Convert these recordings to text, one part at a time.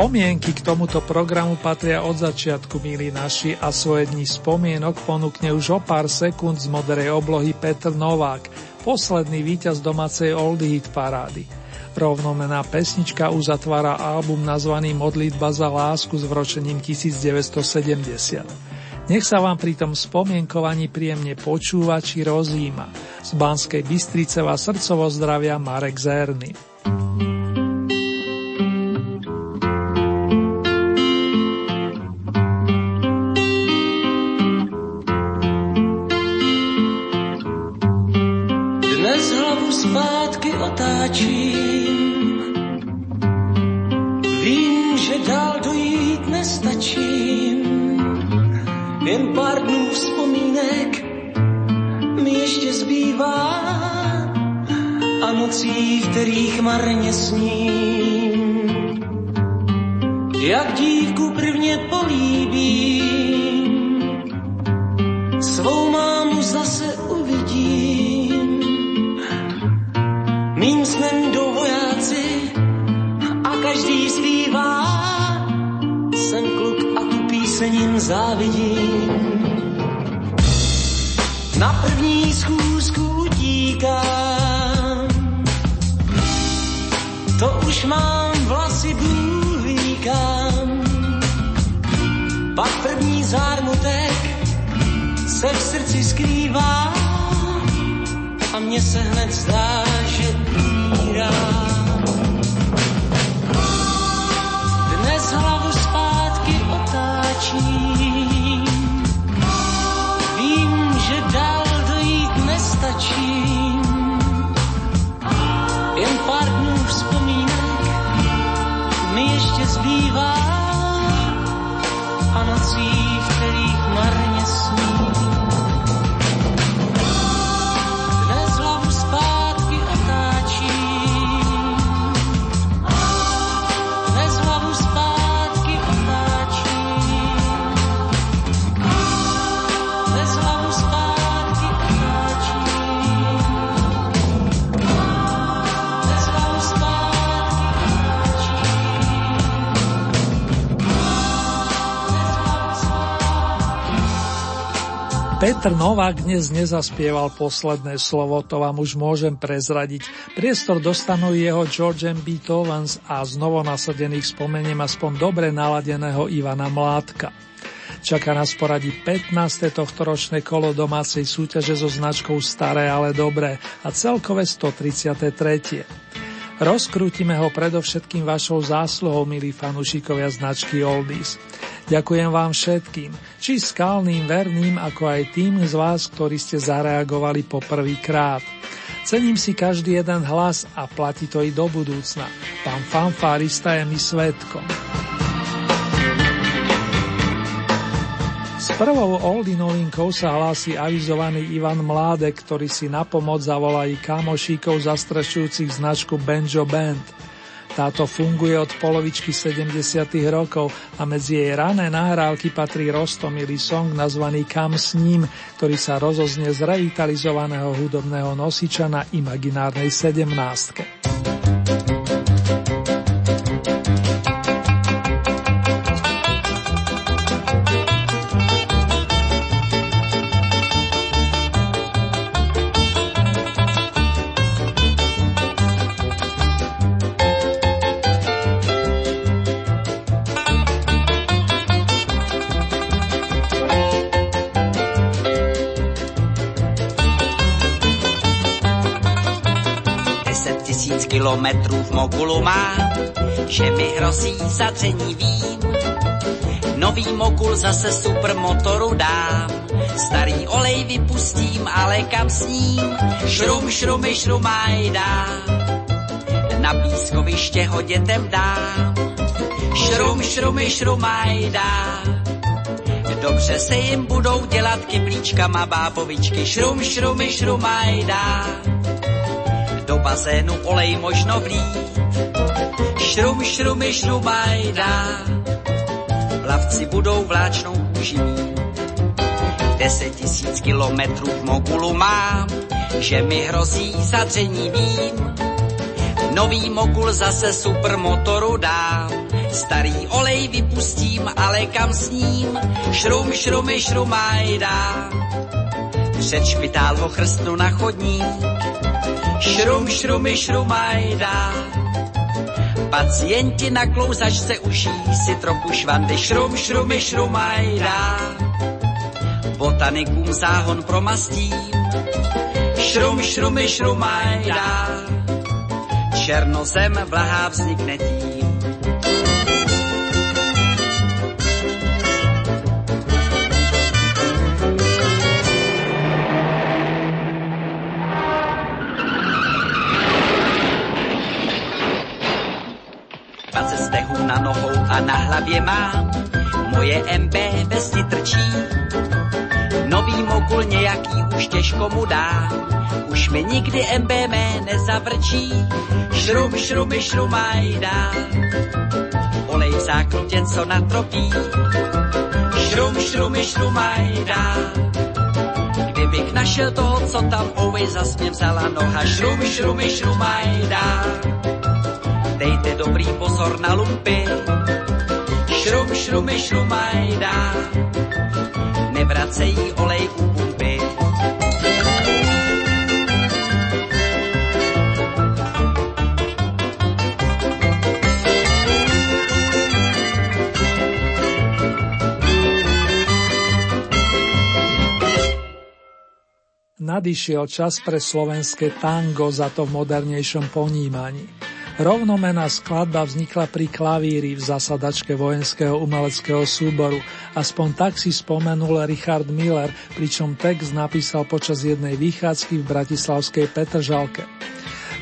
Spomienky k tomuto programu patria od začiatku, milí naši, a svoje dni spomienok ponúkne už o pár sekúnd z modrej oblohy Petr Novák, posledný víťaz domácej Old Hit parády. Rovnomená pesnička uzatvára album nazvaný Modlitba za lásku s vročením 1970. Nech sa vám pri tom spomienkovaní príjemne počúva či rozíma. Z Banskej Bystrice vás srdcovo zdravia Marek Zerny. Petr Novák dnes nezaspieval posledné slovo, to vám už môžem prezradiť. Priestor dostanú jeho George M. Beethovens a znovu nasadených spomeniem aspoň dobre naladeného Ivana Mládka. Čaká nás poradí 15. tohtoročné kolo domácej súťaže so značkou Staré, ale dobré a celkové 133. Rozkrútime ho predovšetkým vašou zásluhou, milí fanúšikovia značky Oldies. Ďakujem vám všetkým, či skalným, verným, ako aj tým z vás, ktorí ste zareagovali po prvýkrát. Cením si každý jeden hlas a platí to i do budúcna. Pán fanfárista je mi svetkom. S prvou Oldy novinkou sa hlási avizovaný Ivan Mládek, ktorý si na pomoc zavolá i kamošíkov zastrašujúcich značku Benjo Band – táto funguje od polovičky 70. rokov a medzi jej rané nahrávky patrí Rostomilý song nazvaný Kam s ním, ktorý sa rozoznie z reitalizovaného hudobného nosiča na imaginárnej 17. kilometrů v Mogulu má, že mi hrozí zadření vím. Nový Mogul zase supermotoru dám, starý olej vypustím, ale kam s ním? Šrum, šrumy, šrumaj dám. Na pískoviště ho dětem dám. Šrum, šrumy, šrumajda. Dobře se jim budou dělat kyblíčkama bábovičky. Šrum, šrumy, šrumajda. Do bazénu olej možno vlít. Šrum, šrumy, šrumajda. Plavci budou vláčnou kůži. Deset tisíc kilometrů v mogulu mám, že mi hrozí zadření vím. Nový mogul zase supermotoru dám, starý olej vypustím, ale kam s ním? Šrum, šrumy, šrumajda. Před špitál ho chrstnu na chodník, šrum, šrumy, šrumajda. Pacienti na klouzačce uší si trochu švandy, šrum, šrumy, šrumajda. Botanikům záhon promastím, šrum, šrumy, šrumajda. Černozem vlahá vznikne tím. Na hlavě mám, moje MB vesti trčí. Nový mokul nějaký už těžko mu dá, už mi nikdy MB mé nezavrčí. Šrum, šrumy, šrumajda, olej v zákrutě, co natropí. Šrum, šrumy, šrumajda, kdybych našel toho, co tam ovej zas mě vzala noha. Šrum, šrumy, šrumajda, dejte dobrý pozor na lumpy. Šrum, šrumy, šrumajda, nevracejí olej u pumpy. Nadišiel čas pre slovenské tango za to v modernejšom ponímaní. Rovnomená skladba vznikla pri klavíri v zasadačke vojenského umeleckého súboru, aspoň tak si spomenul Richard Miller, pričom text napísal počas jednej vychádzky v bratislavskej Petržalke.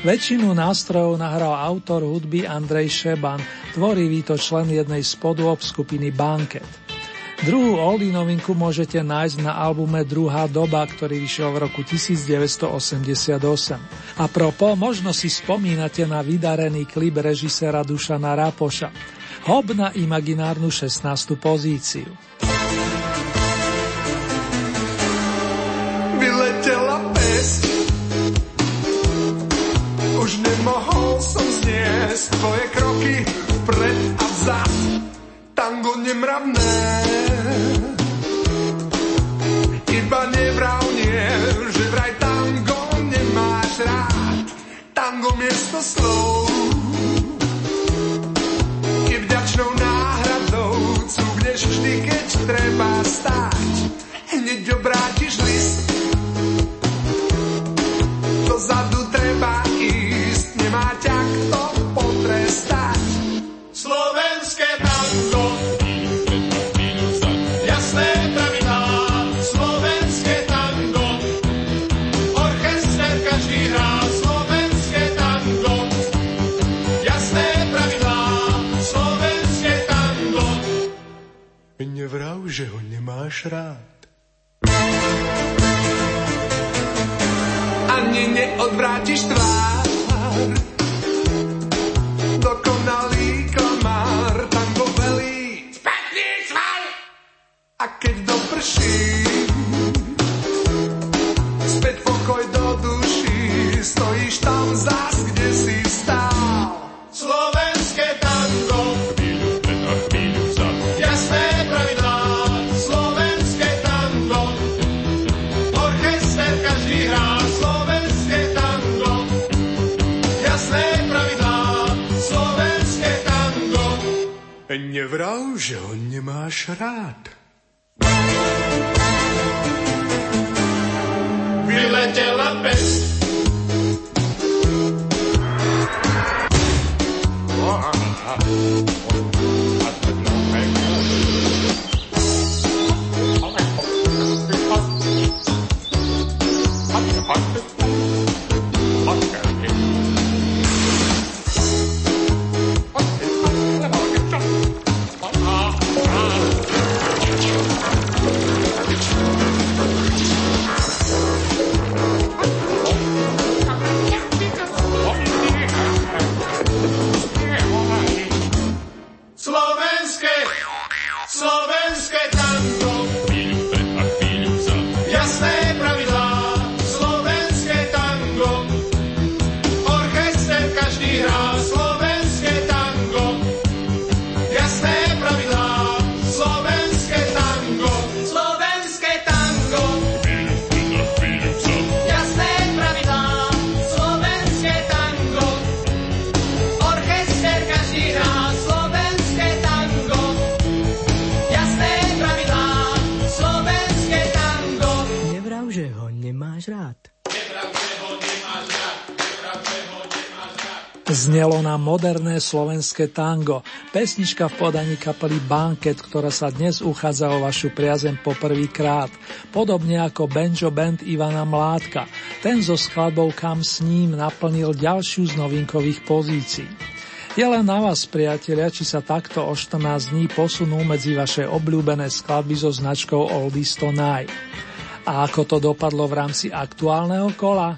Väčšinu nástrojov nahral autor hudby Andrej Šeban, tvorivý to člen jednej z skupiny Banket. Druhú oldie novinku môžete nájsť na albume Druhá doba, ktorý vyšiel v roku 1988. A propo, možno si spomínate na vydarený klip režisera Dušana Rapoša. Hob na imaginárnu 16. pozíciu. Vyletela pes Už nemohol som zniesť tvoje kroky vpred a vzad Tango nemravné. Iba nevravnie, že vraj tango nemáš rád. Tango miesto slov. Je vďačnou náhradou Cúgneš vždy, keď treba stáť nemáš rád. Znelo na moderné slovenské tango, pesnička v podaní kapely Banket, ktorá sa dnes uchádza o vašu priazem poprvýkrát, podobne ako Benjo Band Ivana Mládka. Ten so skladbou Kam s ním naplnil ďalšiu z novinkových pozícií. Je len na vás, priatelia, či sa takto o 14 dní posunú medzi vaše obľúbené skladby so značkou Oldies Tonight. A ako to dopadlo v rámci aktuálneho kola?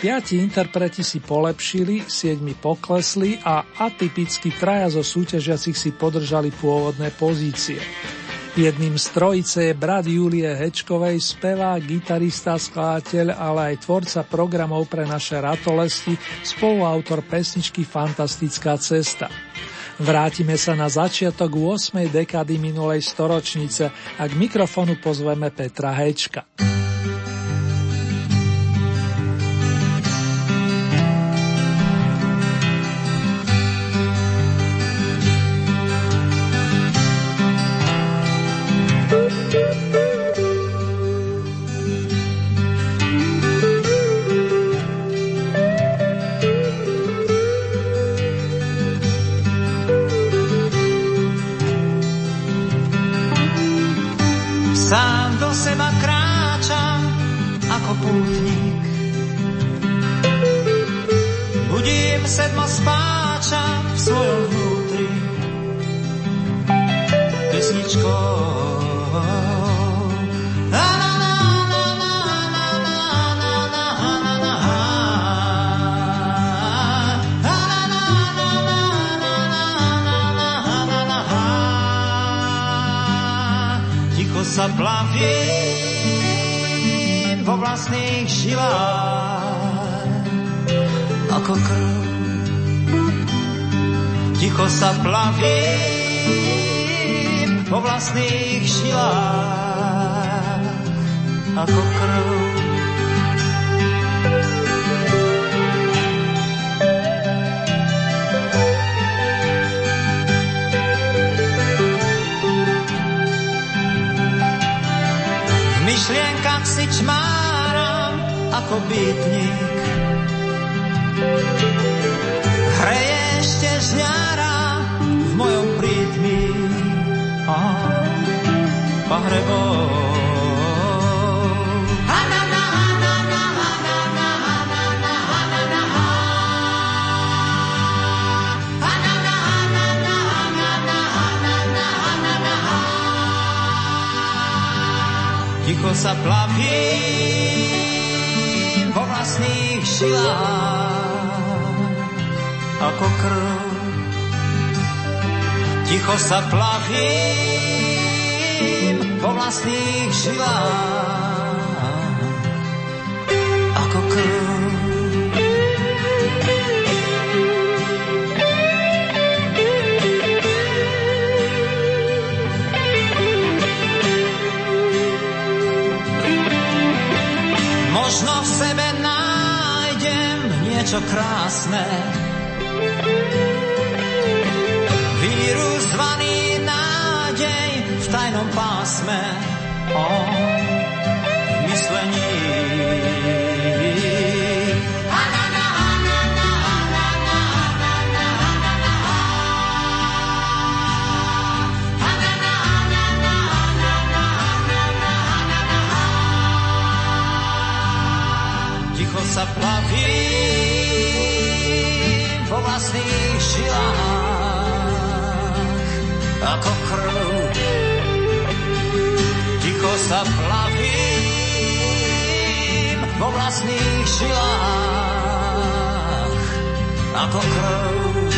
Piati interpreti si polepšili, siedmi poklesli a atypicky traja zo súťažiacich si podržali pôvodné pozície. Jedným z trojice je brat Julie Hečkovej, spevá, gitarista, skladateľ, ale aj tvorca programov pre naše ratolesti, spoluautor pesničky Fantastická cesta. Vrátime sa na začiatok 8. dekady minulej storočnice a k mikrofonu pozveme Petra Hečka. Všetko sa plavím vo vlastných žilách ako krv. Ticho sa plaví vo vlastných žilách ako krv. sebe nájdem niečo krásne. Vírus zvaný nádej v tajnom pásme. Oh. sa plavím po vlastných žilách ako krv. Ticho sa plavím vlastných žilách ako krv.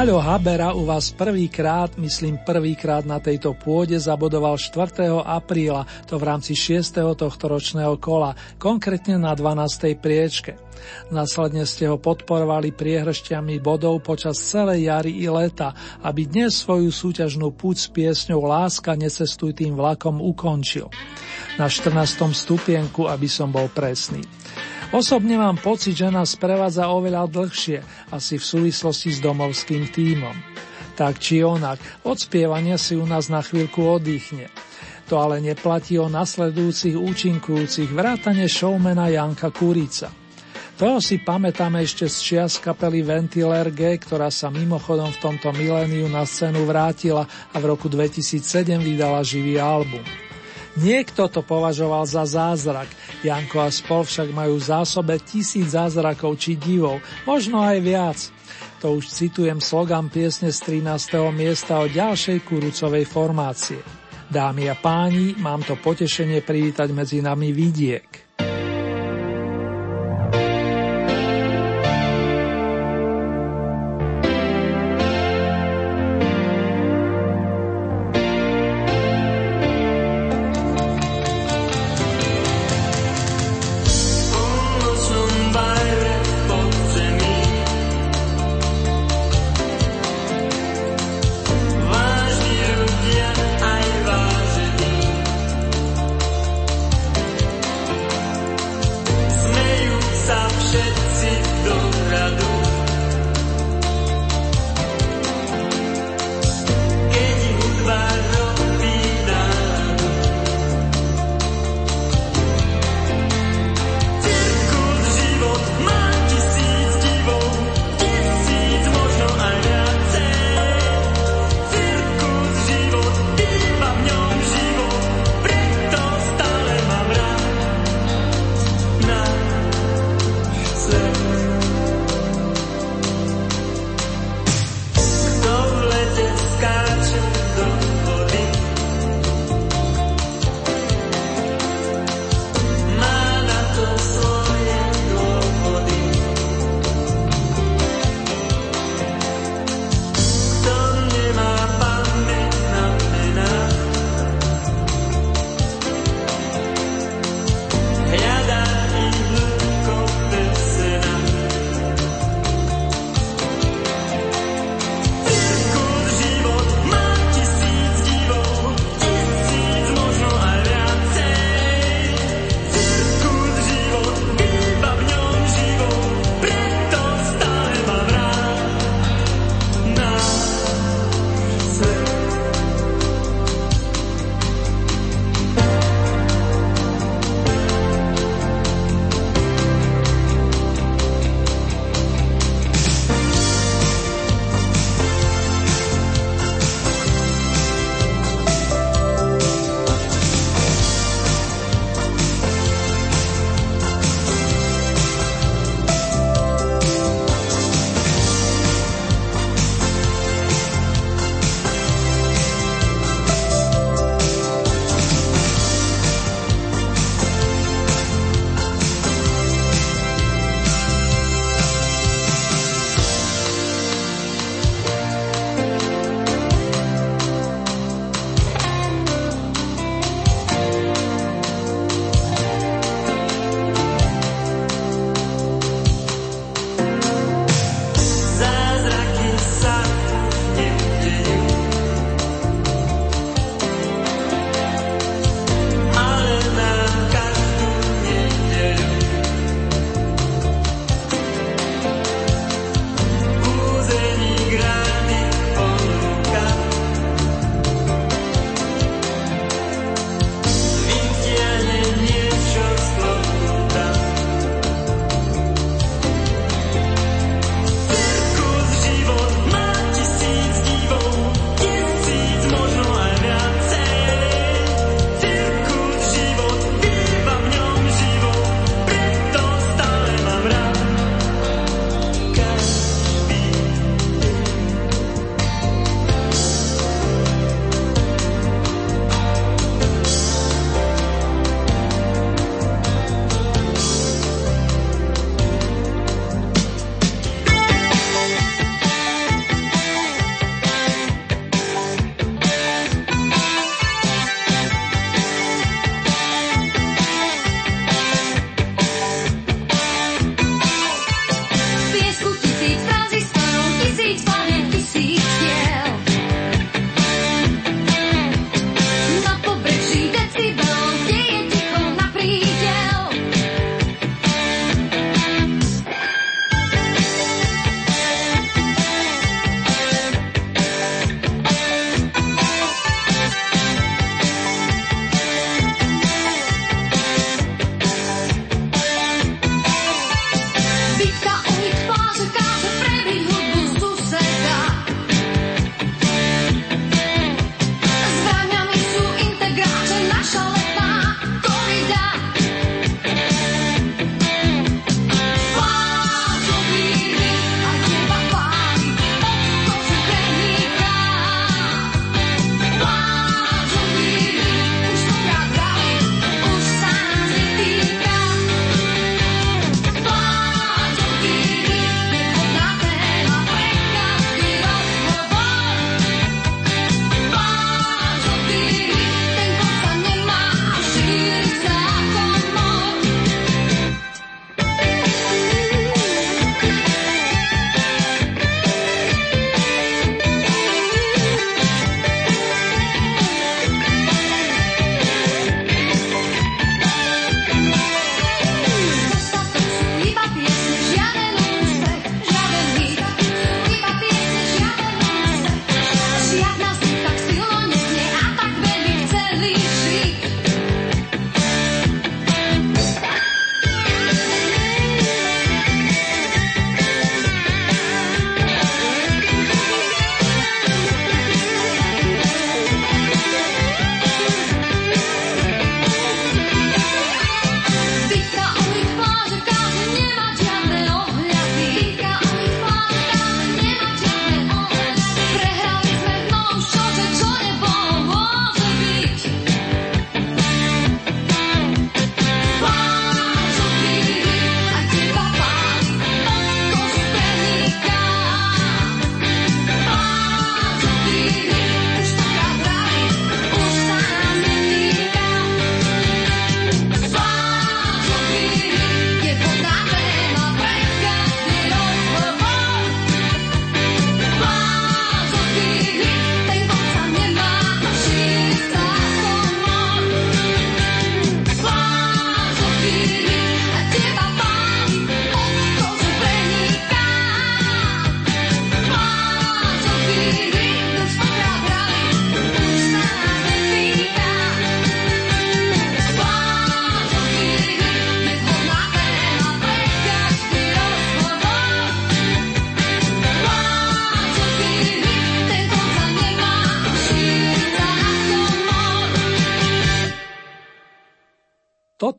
Paľo Habera u vás prvýkrát, myslím prvýkrát na tejto pôde zabodoval 4. apríla, to v rámci 6. tohto ročného kola, konkrétne na 12. priečke. Následne ste ho podporovali priehršťami bodov počas celej jary i leta, aby dnes svoju súťažnú púť s piesňou Láska necestuj tým vlakom ukončil. Na 14. stupienku, aby som bol presný. Osobne mám pocit, že nás prevádza oveľa dlhšie, asi v súvislosti s domovským tímom. Tak či onak, od spievania si u nás na chvíľku oddychne. To ale neplatí o nasledujúcich účinkujúcich vrátane showmana Janka Kurica. Toho si pamätáme ešte z čias kapely Ventiler G, ktorá sa mimochodom v tomto miléniu na scénu vrátila a v roku 2007 vydala živý album. Niekto to považoval za zázrak, Janko a spol však majú v zásobe tisíc zázrakov či divov, možno aj viac. To už citujem slogan piesne z 13. miesta o ďalšej kurucovej formácie. Dámy a páni, mám to potešenie privítať medzi nami vidiek.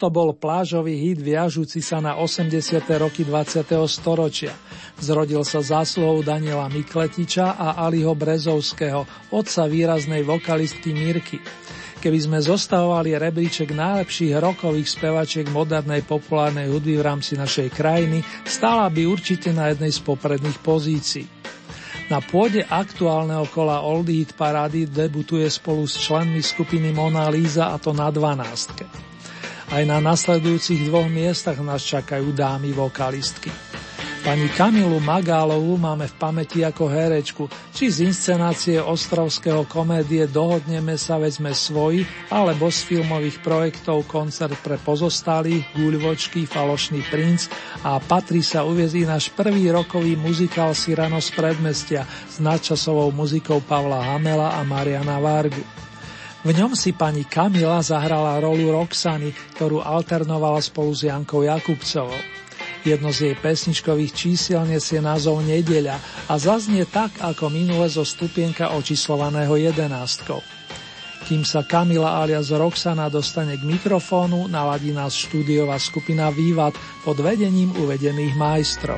Toto bol plážový hit viažúci sa na 80. roky 20. storočia. Zrodil sa zásluhou Daniela Mikletiča a Aliho Brezovského, otca výraznej vokalistky Mirky. Keby sme zostavovali rebríček najlepších rokových spevačiek modernej populárnej hudby v rámci našej krajiny, stála by určite na jednej z popredných pozícií. Na pôde aktuálneho kola Oldie Hit Parady debutuje spolu s členmi skupiny Mona Lisa a to na 12. Aj na nasledujúcich dvoch miestach nás čakajú dámy vokalistky. Pani Kamilu Magálovú máme v pamäti ako herečku, či z inscenácie ostrovského komédie Dohodneme sa, vezme svoji, alebo z filmových projektov Koncert pre pozostalých, Guľvočky, Falošný princ a patrí sa uviezí náš prvý rokový muzikál Sirano z predmestia s nadčasovou muzikou Pavla Hamela a Mariana Vargu. V ňom si pani Kamila zahrala rolu Roxany, ktorú alternovala spolu s Jankou Jakubcovou. Jedno z jej pesničkových čísiel nesie názov Nedeľa a zaznie tak, ako minule zo stupienka očíslovaného jedenástkou. Kým sa Kamila alias Roxana dostane k mikrofónu, naladí nás štúdiová skupina Vývat pod vedením uvedených majstrov.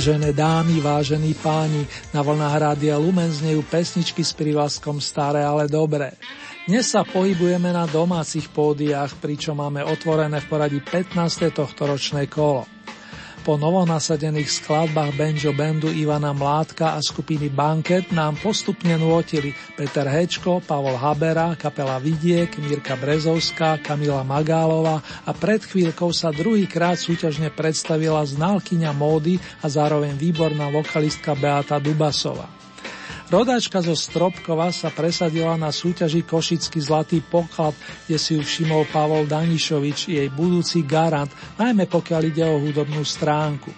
Vážené dámy, vážení páni, na vlnách Rádia Lumen znejú pesničky s privlaskom staré, ale dobré. Dnes sa pohybujeme na domácich pódiách, pričom máme otvorené v poradí 15. tohto ročné kolo. Po novonasadených skladbách banjo bandu Ivana Mládka a skupiny Banket nám postupne nôtili Peter Hečko, Pavol Habera, kapela Vidiek, Mirka Brezovská, Kamila Magálova a pred chvíľkou sa druhýkrát súťažne predstavila znalkyňa módy a zároveň výborná vokalistka Beata Dubasova. Rodáčka zo Stropkova sa presadila na súťaži Košický zlatý poklad, kde si ju všimol Pavol Danišovič, jej budúci garant, najmä pokiaľ ide o hudobnú stránku.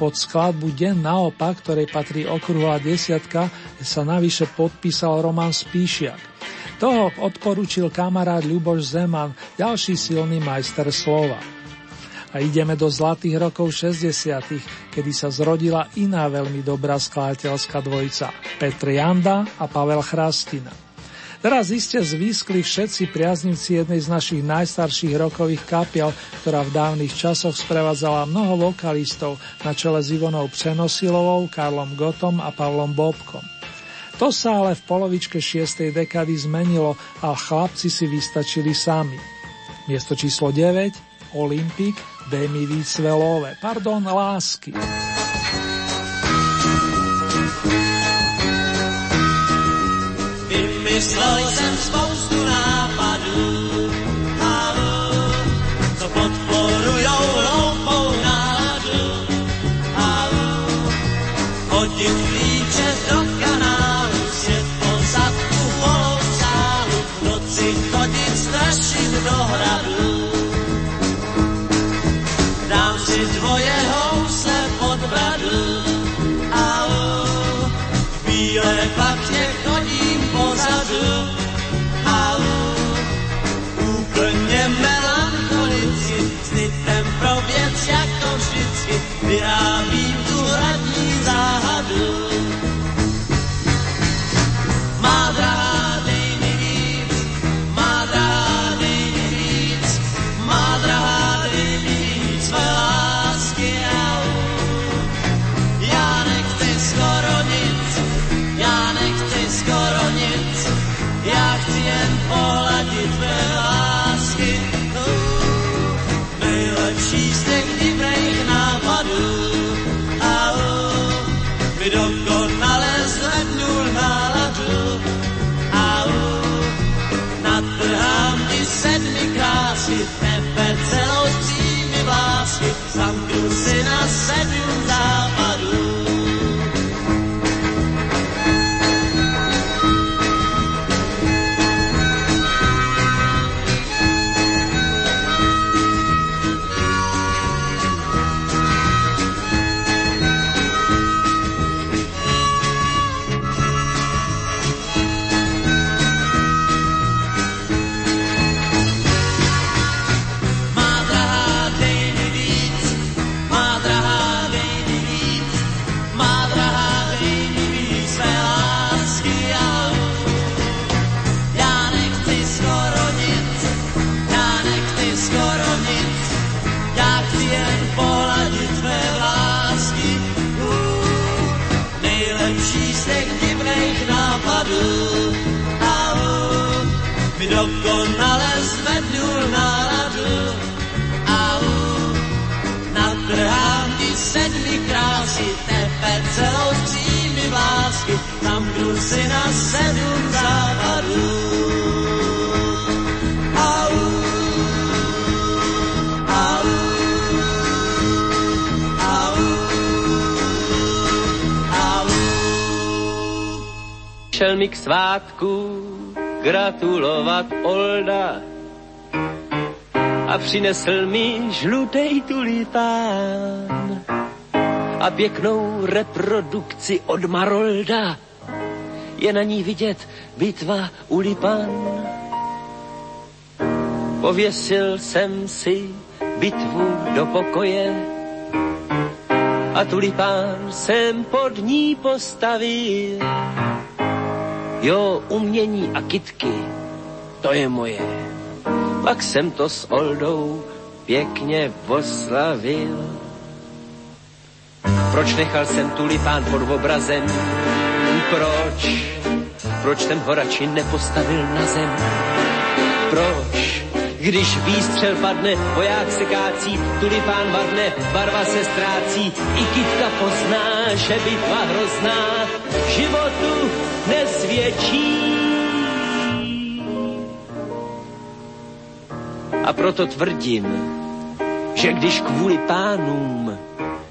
Pod skladbu Deň naopak, ktorej patrí okruhová desiatka, sa navyše podpísal Roman Spíšiak. Toho odporúčil kamarát Ľuboš Zeman, ďalší silný majster slova. A ideme do zlatých rokov 60., kedy sa zrodila iná veľmi dobrá skladateľská dvojica, Petr Janda a Pavel Chrastina. Teraz iste zvýskli všetci priaznivci jednej z našich najstarších rokových kapiel, ktorá v dávnych časoch sprevádzala mnoho vokalistov na čele s Ivonou Přenosilovou, Karlom Gotom a Pavlom Bobkom. To sa ale v polovičke 6. dekady zmenilo a chlapci si vystačili sami. Miesto číslo 9 Olympik, dej mi víc svelové, pardon, lásky. Vymyslel jsem si na sedm au, au. Šel mi k svátku gratulovat Olda a přinesl mi žlutej tulipán a pěknou reprodukci od Marolda. Je na ní vidět bitva u Lipan. Pověsil jsem si bitvu do pokoje a tulipán jsem pod ní postavil. Jo, umění a kitky, to je moje. Pak jsem to s Oldou pěkně oslavil. Proč nechal jsem tulipán pod obrazem? Proč? Proč jsem ho radši nepostavil na zem? Proč? Když výstřel padne, voják se kácí, tulipán vadne, barva se ztrácí, i kytka pozná, že bitva hrozná životu nesvědčí. A proto tvrdím, že když kvůli pánům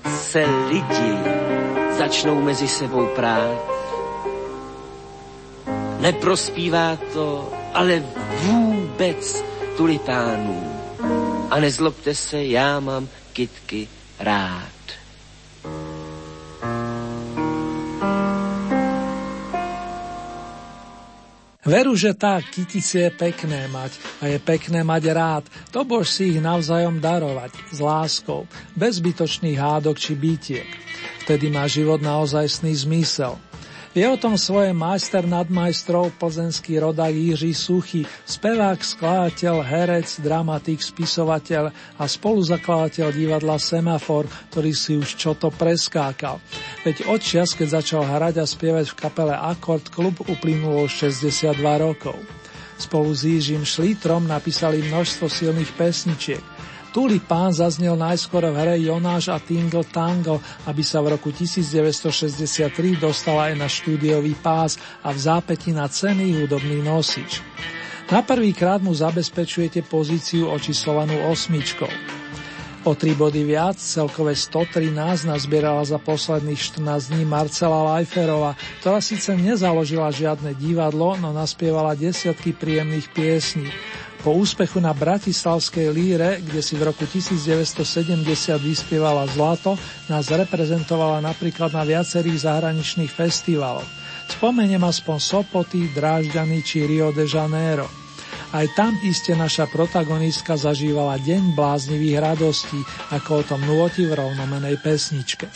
se lidi začnou mezi sebou prát, neprospívá to ale vůbec tulipánů. A nezlobte se, já mám kitky rád. Veru, že tá kytice je pekné mať a je pekné mať rád, to bož si ich navzájom darovať, s láskou, bez zbytočných hádok či bytiek. Vtedy má život naozajstný zmysel. Vie o tom svoje majster nadmajstrov plzenský rodák Jiří Suchy, spevák, skladateľ, herec, dramatik, spisovateľ a spoluzakladateľ divadla Semafor, ktorý si už čo to preskákal. Veď odčias, keď začal hrať a spievať v kapele Akord, klub uplynulo 62 rokov. Spolu s Jižím Šlítrom napísali množstvo silných pesničiek. Tulipán zaznel najskôr v hre Jonáš a Tingle Tangle, aby sa v roku 1963 dostala aj na štúdiový pás a v zápäti na cený hudobný nosič. Na prvý krát mu zabezpečujete pozíciu očíslovanú osmičkou. O tri body viac, celkové 113 nazbierala za posledných 14 dní Marcela Lajferova, ktorá síce nezaložila žiadne divadlo, no naspievala desiatky príjemných piesní. Po úspechu na Bratislavskej líre, kde si v roku 1970 vyspievala zlato, nás reprezentovala napríklad na viacerých zahraničných festivaloch. Spomeniem aspoň Sopoty, Drážďany či Rio de Janeiro. Aj tam iste naša protagonistka zažívala deň bláznivých radostí, ako o tom nôti v rovnomenej pesničke.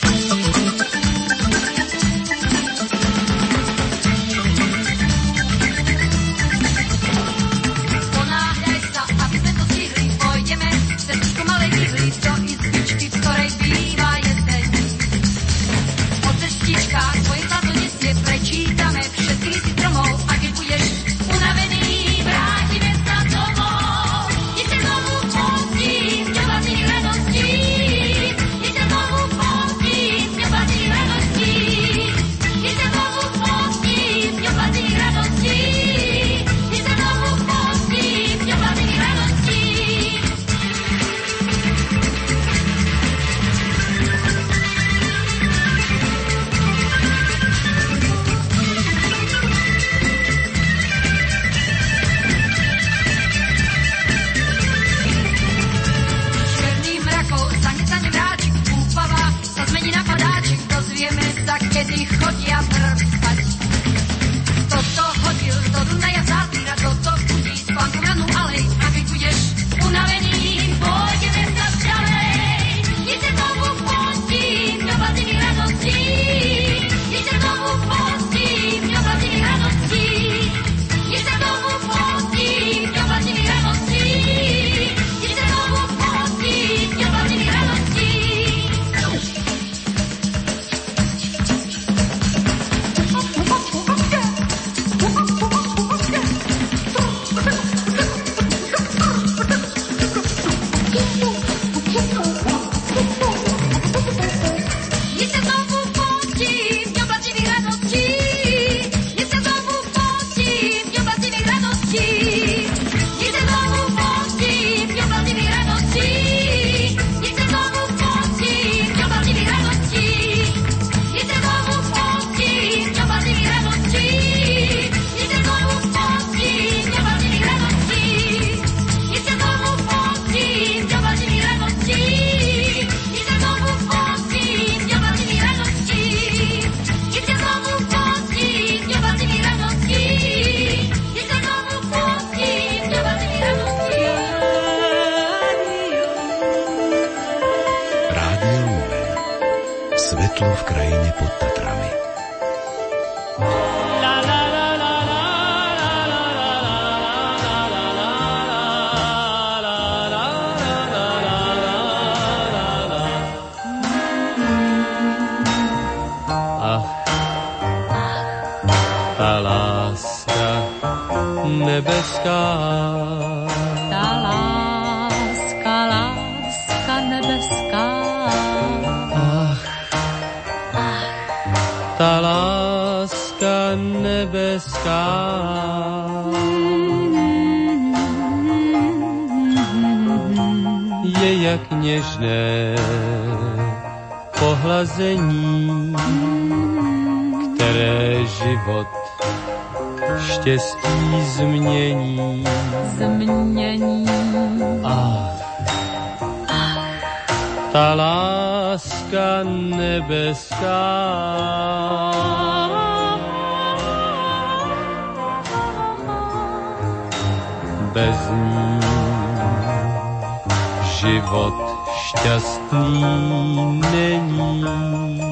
šťastný není.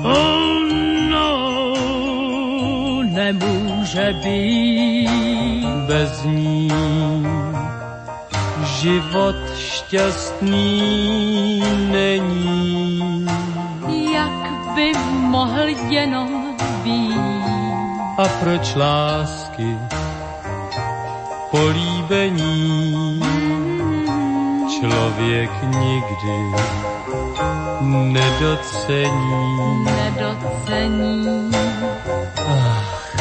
Ono nemůže být bez ní. Život šťastný není. Jak by mohl jenom být? A proč lásku nedocení. Nedocení. Ach.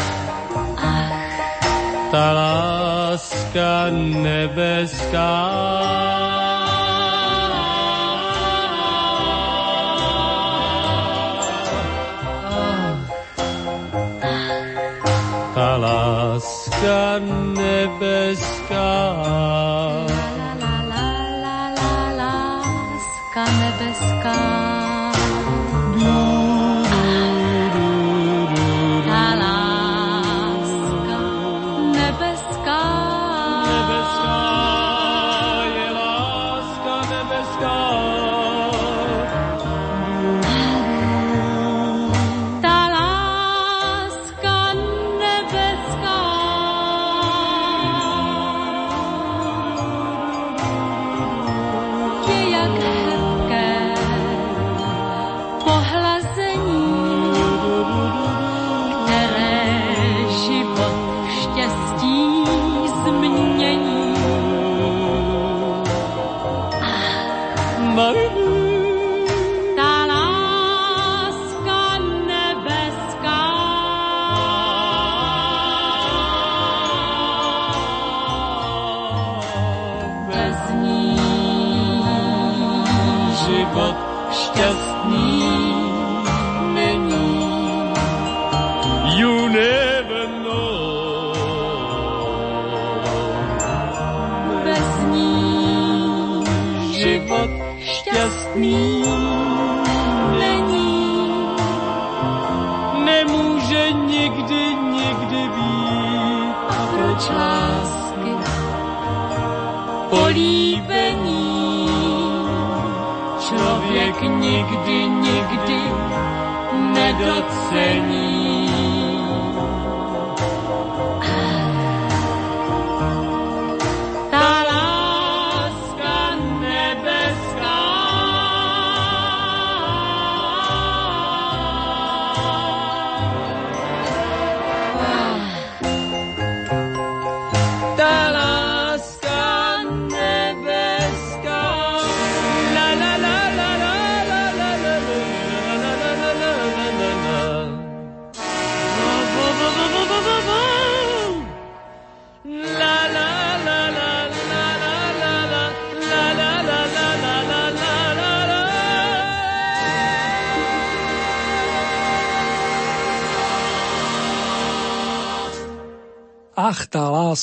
Ach. Ta láska nebeská. Láska nebeská. La, la, la, la, la, la, láska nebeská.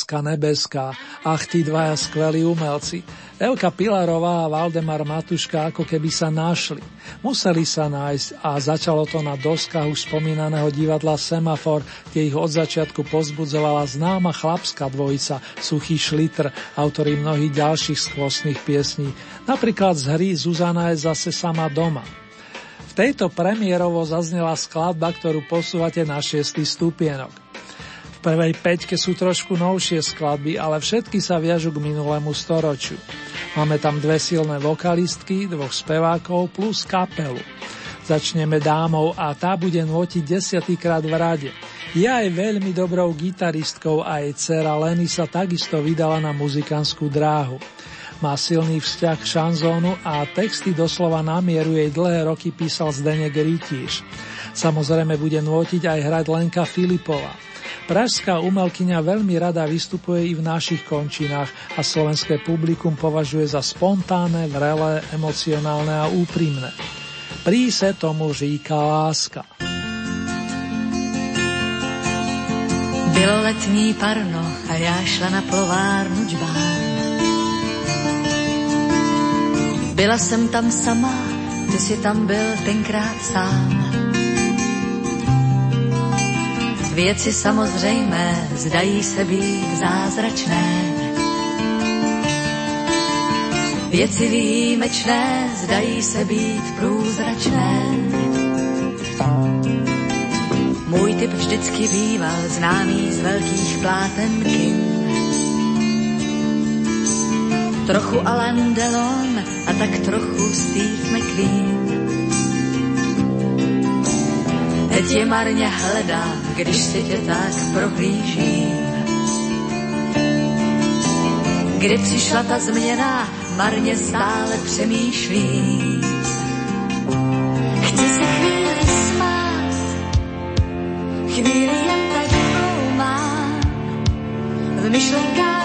Láska nebeská, ach, tí dvaja skvelí umelci. Elka Pilarová a Valdemar Matuška ako keby sa našli. Museli sa nájsť a začalo to na doskách už spomínaného divadla Semafor, kde ich od začiatku pozbudzovala známa chlapská dvojica Suchý Šlitr, autory mnohých ďalších skvostných piesní, napríklad z hry Zuzana je zase sama doma. V tejto premiérovo zaznela skladba, ktorú posúvate na šiestý stupienok. V prvej peťke sú trošku novšie skladby, ale všetky sa viažu k minulému storočiu. Máme tam dve silné vokalistky, dvoch spevákov plus kapelu. Začneme dámou a tá bude nôtiť desiatýkrát v rade. Je aj veľmi dobrou gitaristkou a jej dcera Leny sa takisto vydala na muzikantskú dráhu. Má silný vzťah k šanzónu a texty doslova na mieru jej dlhé roky písal Zdenek Rytíš. Samozrejme bude nôtiť aj hrať Lenka Filipová. Pražská umelkyňa veľmi rada vystupuje i v našich končinách a slovenské publikum považuje za spontánne, vrelé, emocionálne a úprimné. Prý se tomu říká láska. Bylo letní parno a já šla na plovárnu džbán. Byla jsem tam sama, ty si tam byl tenkrát sám. Věci samozřejmé zdají se být zázračné. Věci výjimečné zdají se být průzračné. Můj typ vždycky býval známý z velkých pláten kin. Trochu Alain Delon a tak trochu Steve McQueen. Teď je marně hledám, když si tě tak prohlížím. Kdy přišla ta změna, marně stále přemýšlím. Chci se chvíli smát, chvíli jen tak bloumám, v myšlenkách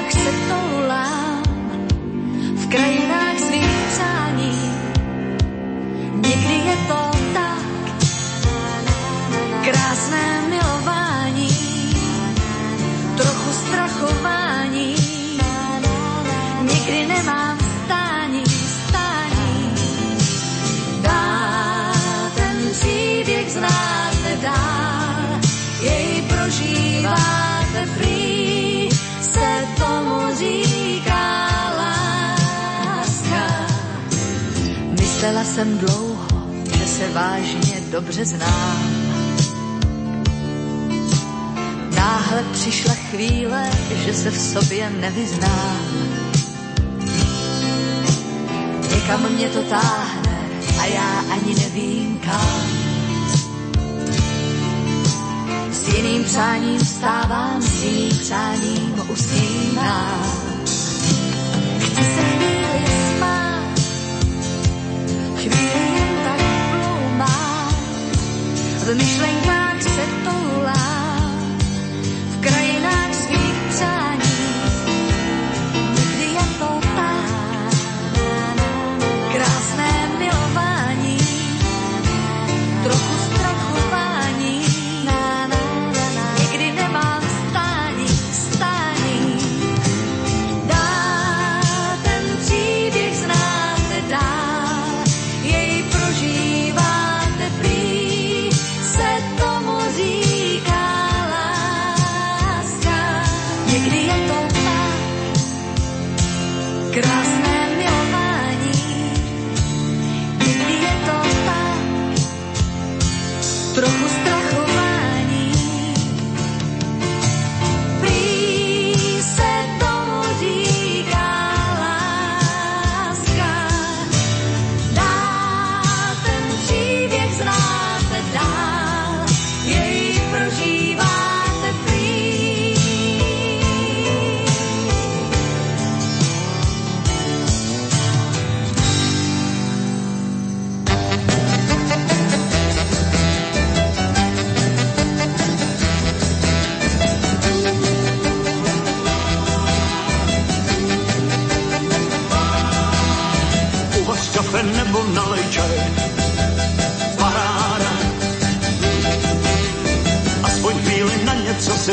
Myslela jsem dlouho, že se vážně dobře znám. Náhle přišla chvíle, že se v sobě nevyznám. Někam mě to táhne a já ani nevím kam. S jiným přáním vstávám, s jiným přáním usínám. Chci se chvíli smát, chvíli jen tak bloumám, v myšlenkách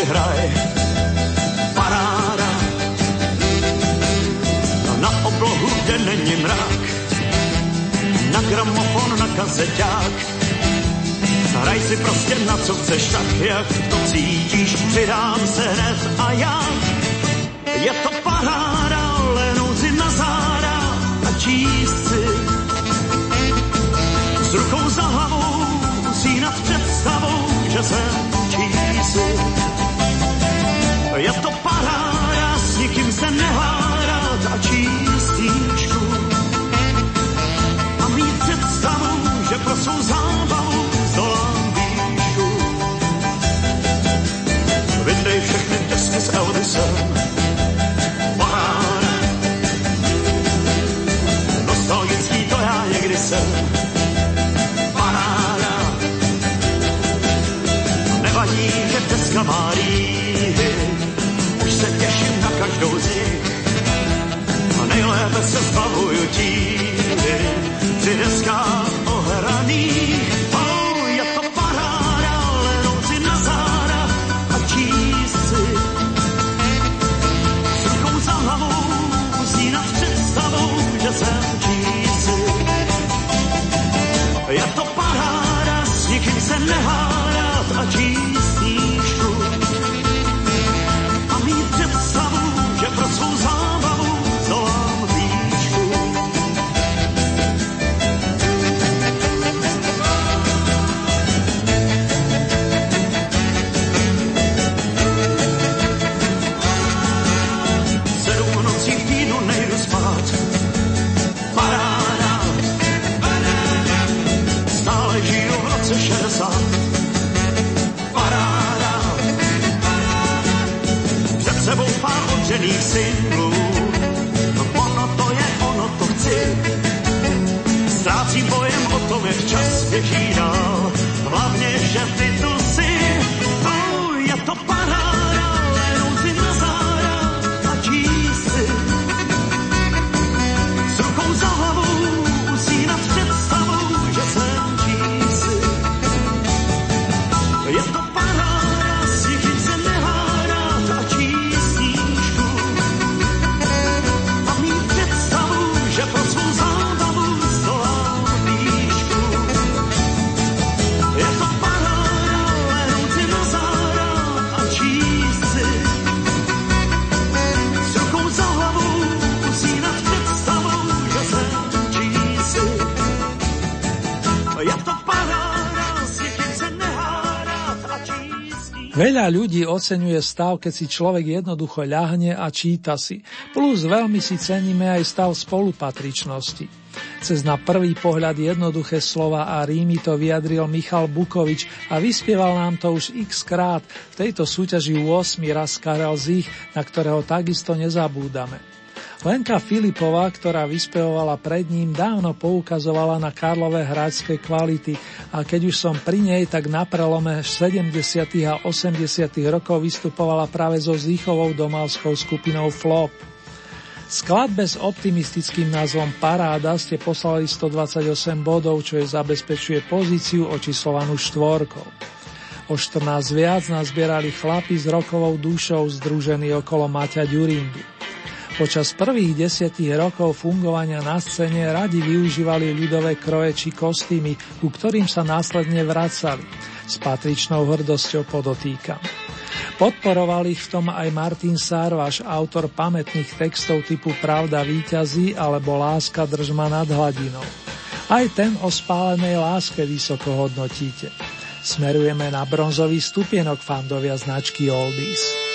si hraj. Paráda. Na oblohu, kde není mrak, na gramofon, na kazeťák. Hraj si prostě na co chceš, tak jak to cítíš, přidám se hned a já. Je to paráda, lehnout si na záda a číst si. S rukou za hlavou, usínat představou, že jsem čísi. Je to paráda, s nikým se nehádat a číst knížku. A mít představu, že pro svou zábavu zdolám výšku. Vyndej všechny desky s Elvisem, paráda. Nostalgický to já někdy jsem, paráda. Nevadí, že deska má rýhy, každou z nich. A nejlépe se zbavuju tíhy, při deskách ohraných. Oh, je to paráda, lehnout si na záda Veľa ľudí oceňuje stav, keď si človek jednoducho ľahne a číta si. Plus veľmi si ceníme aj stav spolupatričnosti. Cez na prvý pohľad jednoduché slova a rímy to vyjadril Michal Bukovič a vyspieval nám to už x krát v tejto súťaži 8 raz Karel Zich, na ktorého takisto nezabúdame. Lenka Filipová, ktorá vyspevovala pred ním, dávno poukazovala na Karlové hráčské kvality a keď už som pri nej, tak na prelome 70. a 80. rokov vystupovala práve so Zíchovou domalskou skupinou Flop. Skladbe s optimistickým názvom Paráda ste poslali 128 bodov, čo je zabezpečuje pozíciu očíslovanú štvorkou. O 14 viac nazbierali chlapi s rokovou dušou združení okolo Maťa Ďurindu. Počas prvých desiatich rokov fungovania na scéne radi využívali ľudové kroje či kostýmy, ku ktorým sa následne vracali. S patričnou hrdosťou podotýkam. Podporoval ich v tom aj Martin Sárvaš, autor pamätných textov typu Pravda víťazí alebo Láska držma nad hladinou. Aj ten o spálenej láske vysoko hodnotíte. Smerujeme na bronzový stupienok fandovia značky Oldies.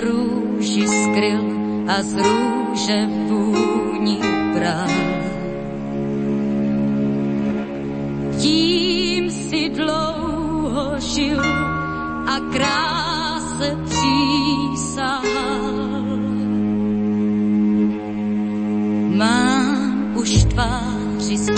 Růži skryl a z růže vůni bral. Tím si dlouho žil a kráse přísahal. Mám už tváři z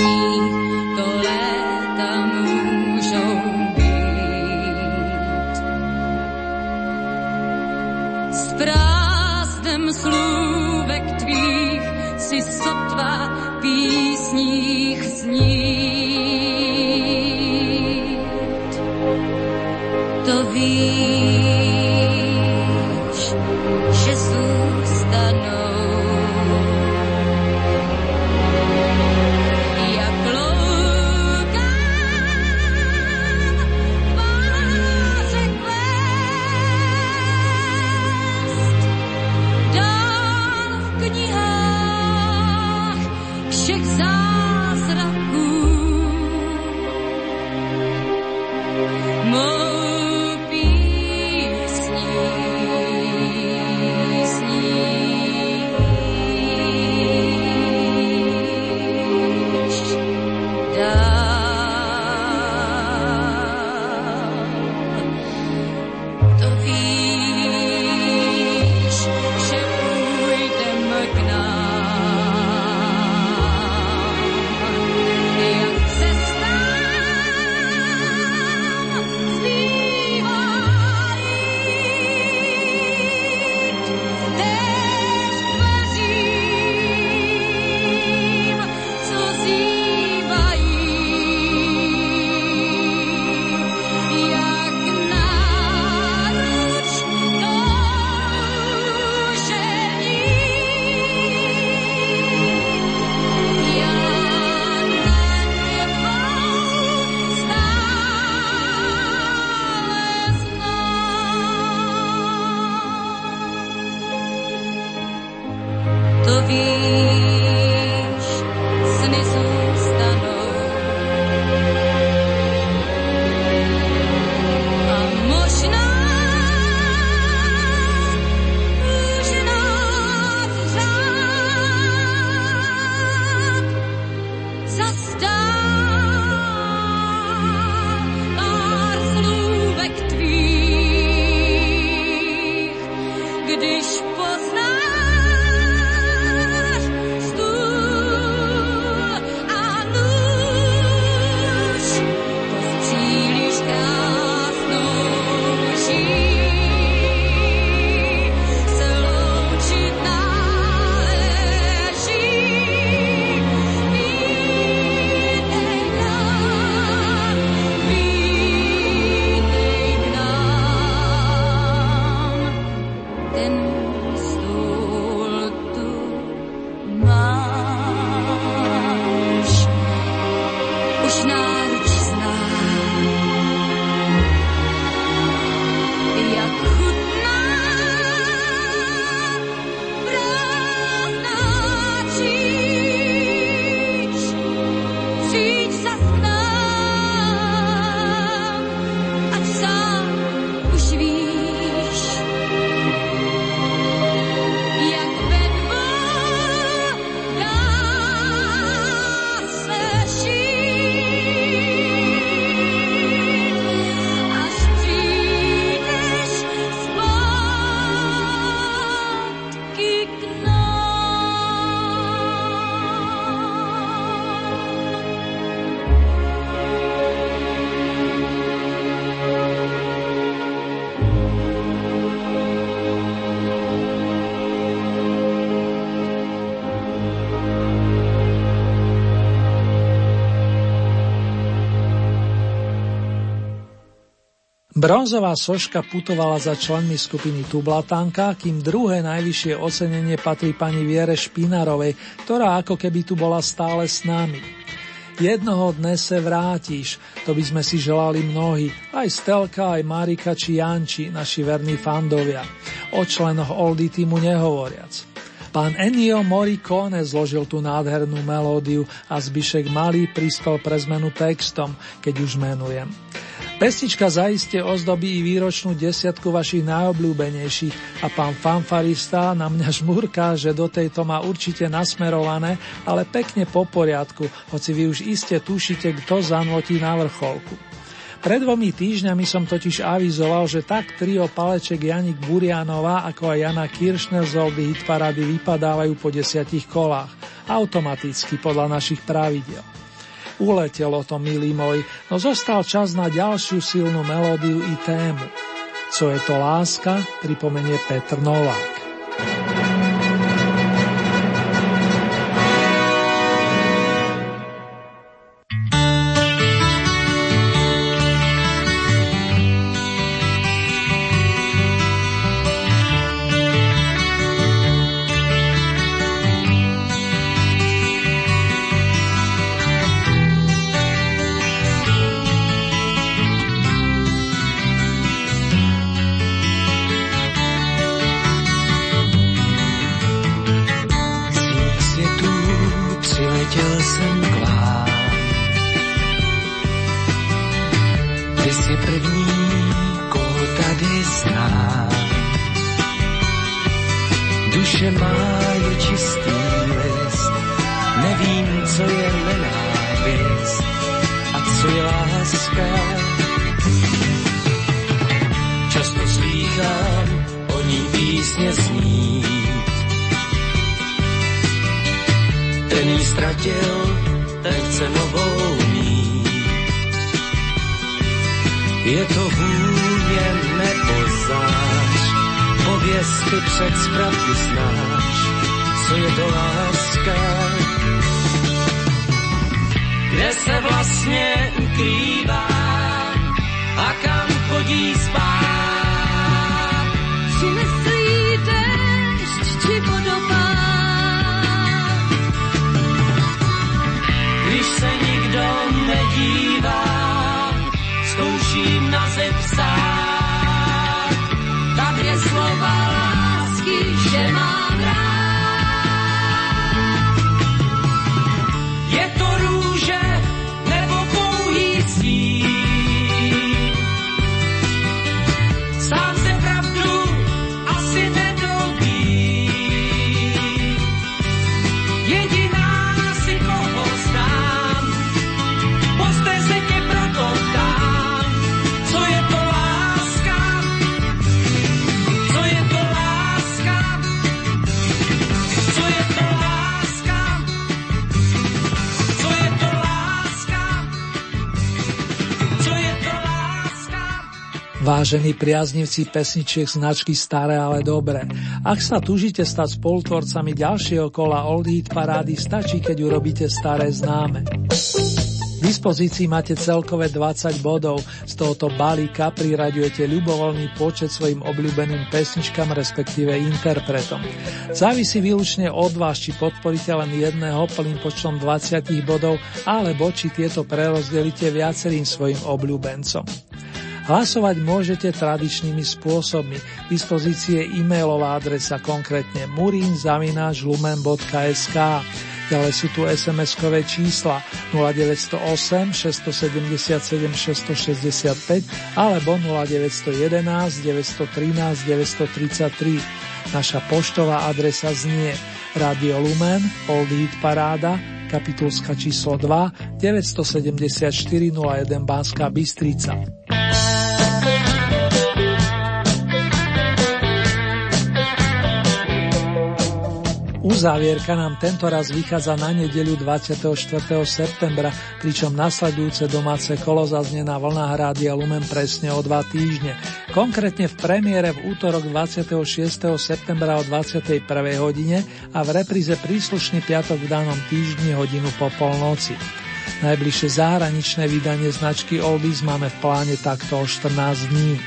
Bronzová soška putovala za členmi skupiny Tublatanka, kým druhé najvyššie ocenenie patrí pani Viere Špinarovej, ktorá ako keby tu bola stále s nami. Jednoho dne se vrátiš, to by sme si želali mnohí, aj Stelka, aj Marika či Janči, naši verní fandovia. O členoch Oldy týmu nehovoriac. Pán Ennio Morricone zložil tú nádhernú melódiu a Zbyšek Malý prispel pre zmenu textom, keď už menujem. Pestička zaiste ozdobí i výročnú desiatku vašich najobľúbenejších a pán fanfarista na mňa žmurká, že do tejto má určite nasmerované, ale pekne po poriadku, hoci vy už iste tušíte, kto zanotí na vrcholku. Pred dvomi týždňami som totiž avizoval, že tak trio paleček Janik Burianová ako aj Jana Kiršner z Oldy Hitparady vypadávajú po desiatich kolách, automaticky podľa našich pravidel. Uletelo to, milý môj, no zostal čas na ďalšiu silnú melódiu i tému. Co je to láska, pripomenie Petr Novák. Vážení priaznivci pesničiek značky Staré, ale dobré. Ak sa tužíte stať spolutvorcami ďalšieho kola Old Heat parády, stačí, keď urobíte staré známe. V dispozícii máte celkové 20 bodov, z tohoto balíka priraďujete ľubovoľný počet svojim obľúbeným pesničkám, respektíve interpretom. Závisí výlučne od vás, či podporíte len jedného plným počtom 20 bodov, alebo či tieto prerozdelíte viacerým svojim obľúbencom. Hlasovať môžete tradičnými spôsobmi. V dispozície e-mailová adresa konkrétne murinzavináčlumen.sk Ďalej sú tu SMS-kové čísla 0908 677 665 alebo 0911 913 933. Naša poštová adresa znie Radio Lumen, Old Hit Paráda, kapitulska číslo 2, 974 01 Banská Bystrica. Uzávierka nám tento raz vychádza na nedeľu 24. septembra, pričom nasledujúce domáce kolo zaznie na vlnách Rádia Lumen presne o dva týždne. Konkrétne v premiére v útorok 26. septembra o 21. hodine a v repríze príslušný piatok v danom týždni hodinu po polnoci. Najbližšie zahraničné vydanie značky Oldies máme v pláne takto o 14 dní.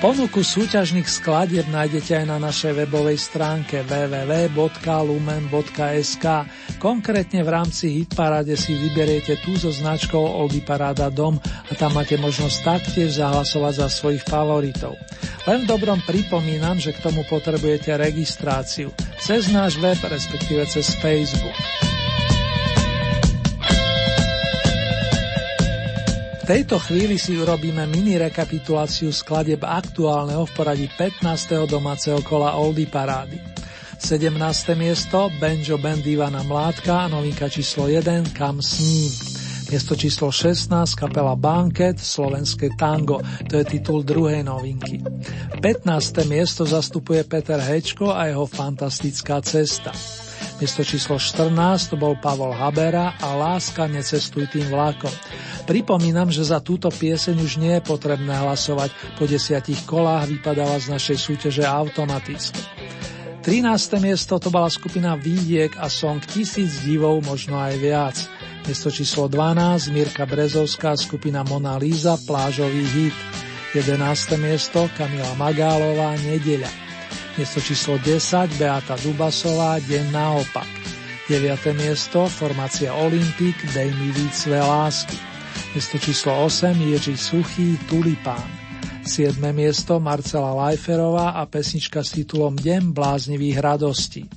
Ponuku súťažných skladieb nájdete aj na našej webovej stránke www.lumen.sk. Konkrétne v rámci Hitparade si vyberiete tú so značkou Oldy Paráda Dom a tam máte možnosť taktiež zahlasovať za svojich favoritov. Len dobrom pripomínam, že k tomu potrebujete registráciu cez náš web, respektíve cez Facebook. Tejto chvíli si urobíme mini rekapituláciu skladeb aktuálneho v poradí 15. domáceho kola Oldy Parády. 17. miesto Benjo Band Ivana Mládka novinka číslo 1 Kam s ním. Miesto číslo 16 kapela Banket Slovenské tango, to je titul druhej novinky. 15. miesto zastupuje Peter Hečko a jeho fantastická cesta. Miesto číslo 14 to bol Pavol Habera a Láska necestuj tým vlakom. Pripomínam, že za túto pieseň už nie je potrebné hlasovať, po desiatich kolách vypadáva z našej súťaže automaticky. 13. miesto to bola skupina Výdiek a song Tisíc divov, možno aj viac. Miesto číslo 12 Mirka Brezovská skupina Mona Lisa Plážový hit. 11. miesto Kamila Magálová Nedeľa. Miesto číslo 10 Beata Dubasová Deň naopak. 9. miesto Formácia Olympik Dej mi víc lásky. Miesto číslo 8 Jiří Suchý Tulipán. 7. miesto Marcela Lajferová a pesnička s titulom Deň bláznivých radostí.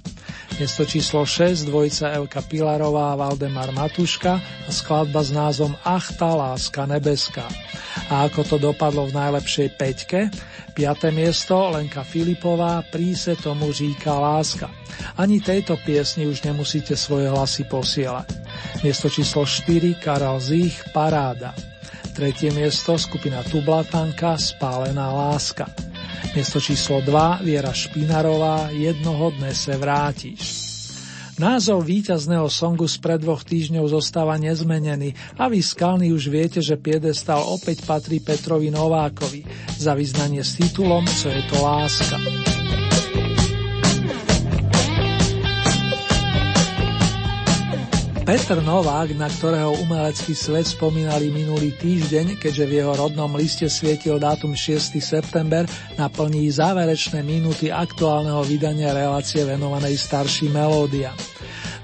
Miesto číslo 6 dvojica Elka Pilarová a Valdemar Matuška a skladba s názvom Ach tá láska nebeská. A ako to dopadlo v najlepšej peťke? 5. miesto Lenka Filipová Príse tomu říká láska. Ani tejto piesni už nemusíte svoje hlasy posielať. Miesto číslo 4 Karel Zich Paráda. Tretie miesto skupina Tublatanka Spálená láska. Miesto číslo 2 Viera Špinarová Jednoho dne se vrátiš. Názov víťazného songu z pred dvoch týždňov zostáva nezmenený a vy skalní už viete, že piedestal opäť patrí Petrovi Novákovi za vyznanie s titulom Co je to láska. Petr Novák, na ktorého umelecký svet spomínali minulý týždeň, keďže v jeho rodnom liste svietil dátum 6. september, naplní záverečné minúty aktuálneho vydania relácie venovanej starším melódia.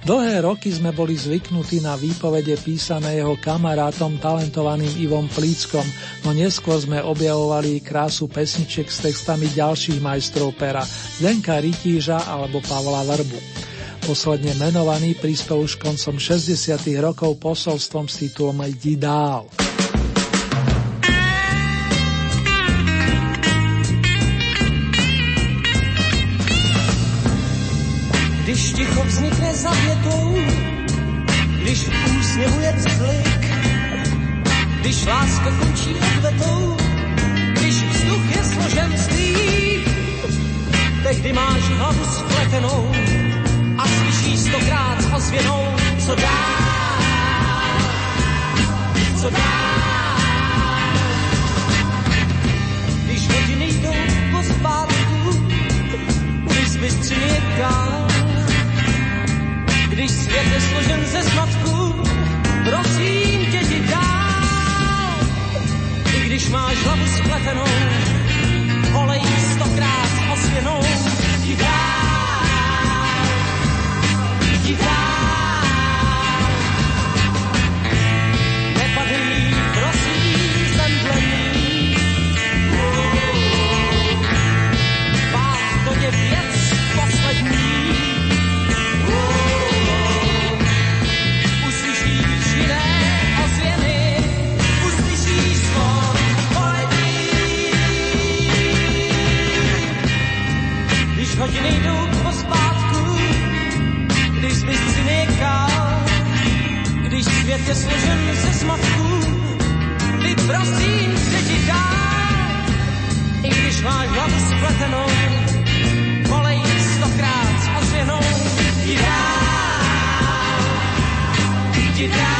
Dlhé roky sme boli zvyknutí na výpovede písané jeho kamarátom talentovaným Ivom Plíckom, no neskôr sme objavovali krásu pesničiek s textami ďalších majstrov pera, Zdenka Rytíža alebo Pavla Vrbu. Posledne menovaný prispel už koncom 60. rokov posolstvom s titulom Jdi dál. Když ticho vznikne za větou, když v úsměvu je vzklik, když láska končí odvetou, když vzduch je složen z tehdy máš hlavu spletenou, slyší stokrát s ozvěnou, co dá, co dá. Když hodiny jdou po zpátku, když bystři někam, když svět je složen ze zmatku, prosím tě, jdi dál. I když máš hlavu spletenou, volej stokrát s hodiny svět je složen ze smatků, ty prosím se ti dá, i když máš hlavu spletenou, volej stokrát s ozvěnou, ti dá, ti dá.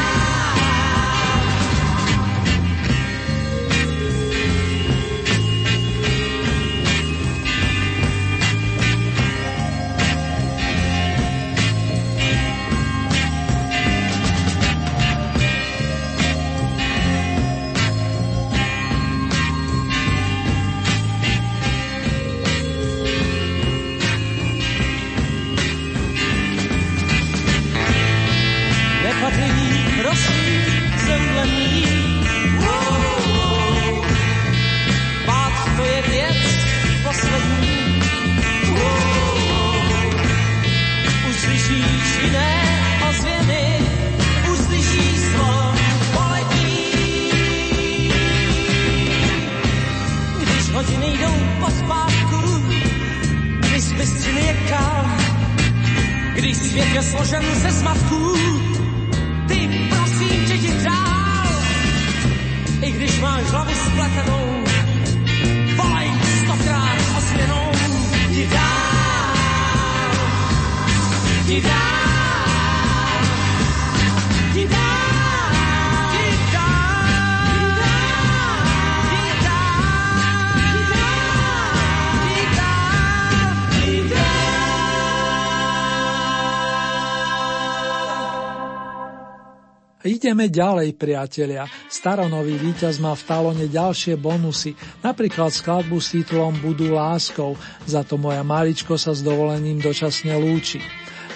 Ideme ďalej, priatelia. Staronový víťaz má v talone ďalšie bonusy, napríklad skladbu s titulom Budú láskou, za to moja maličko sa s dovolením dočasne lúči.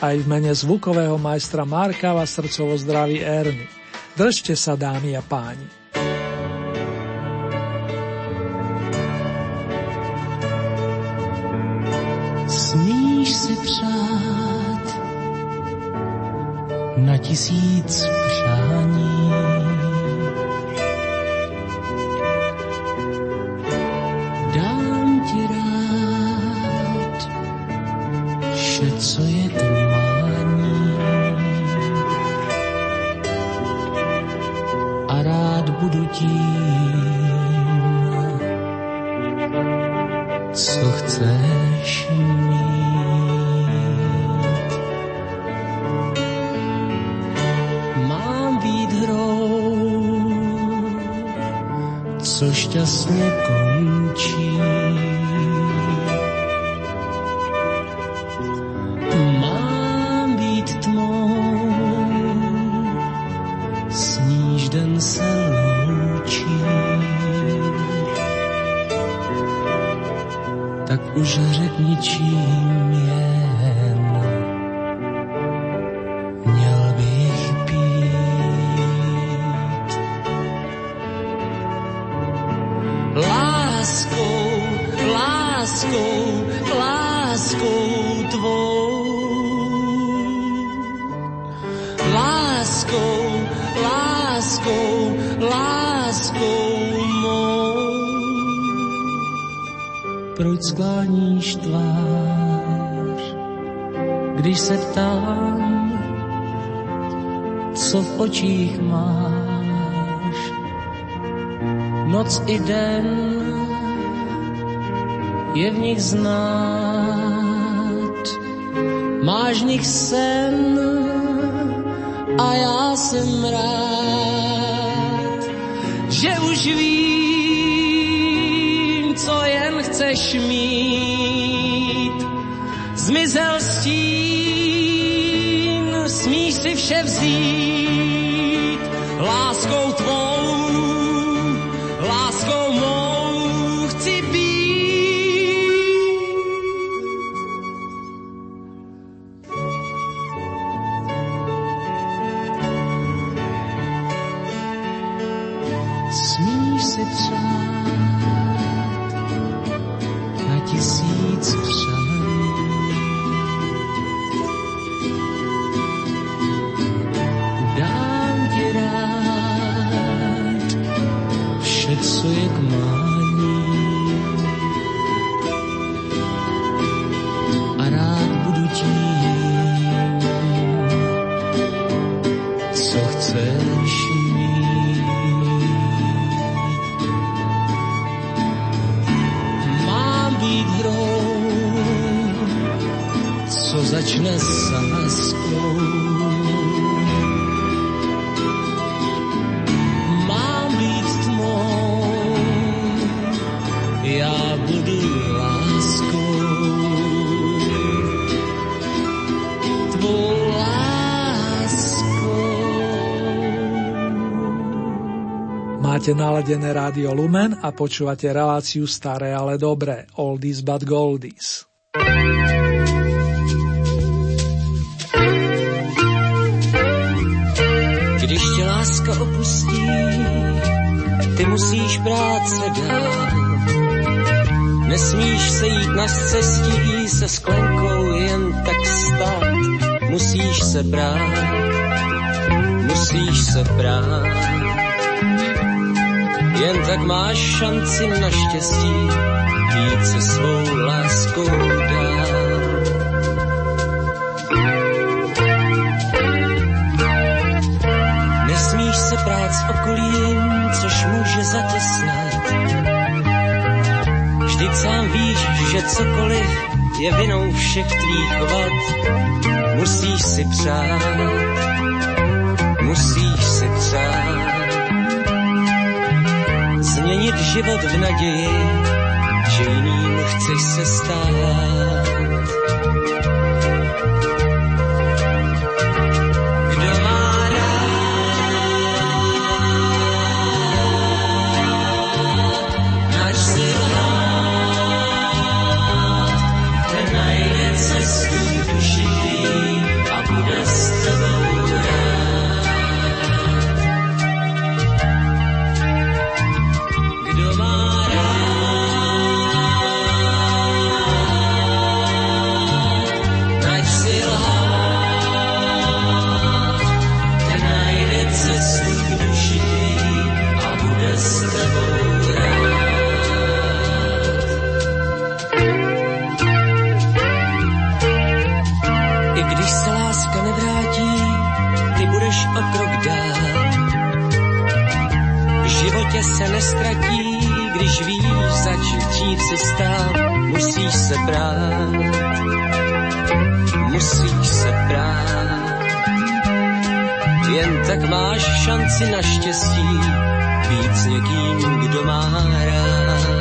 Aj v mene zvukového majstra Marka vás srdcovo zdraví Erny. Držte sa, dámy a páni. Smíš si přát na tisíc den se loučí. Tak už řekni čím jen očích máš? Noc i den je v nich znát, máš v nich sen a já jsem rád, že už vím, co jen chceš mít. Zmizel stín, smíš si vše vzít, naladené rádio Lumen a počúvate reláciu Staré, ale dobré, Oldies but Goldies. Když tě láska opustí, ty musíš brát se dál. Nesmíš se jít na cestí se sklenkou jen tak stát. Musíš se brát, musíš se brát. Jen tak máš šanci na štěstí jít se svou láskou dál. Nesmíš se prát s okolím, což může zatěsnat. Vždyť sám víš, že cokoliv je vinou všech tvých vad. Musíš si přát, musíš si přát. Změnit život v naději, že jiným chceš se stát. Se nestratí, když víš, zač dřív si stál. Musíš se brát, musíš se brát. Jen tak máš šanci na štěstí, být s někým, kdo má rád.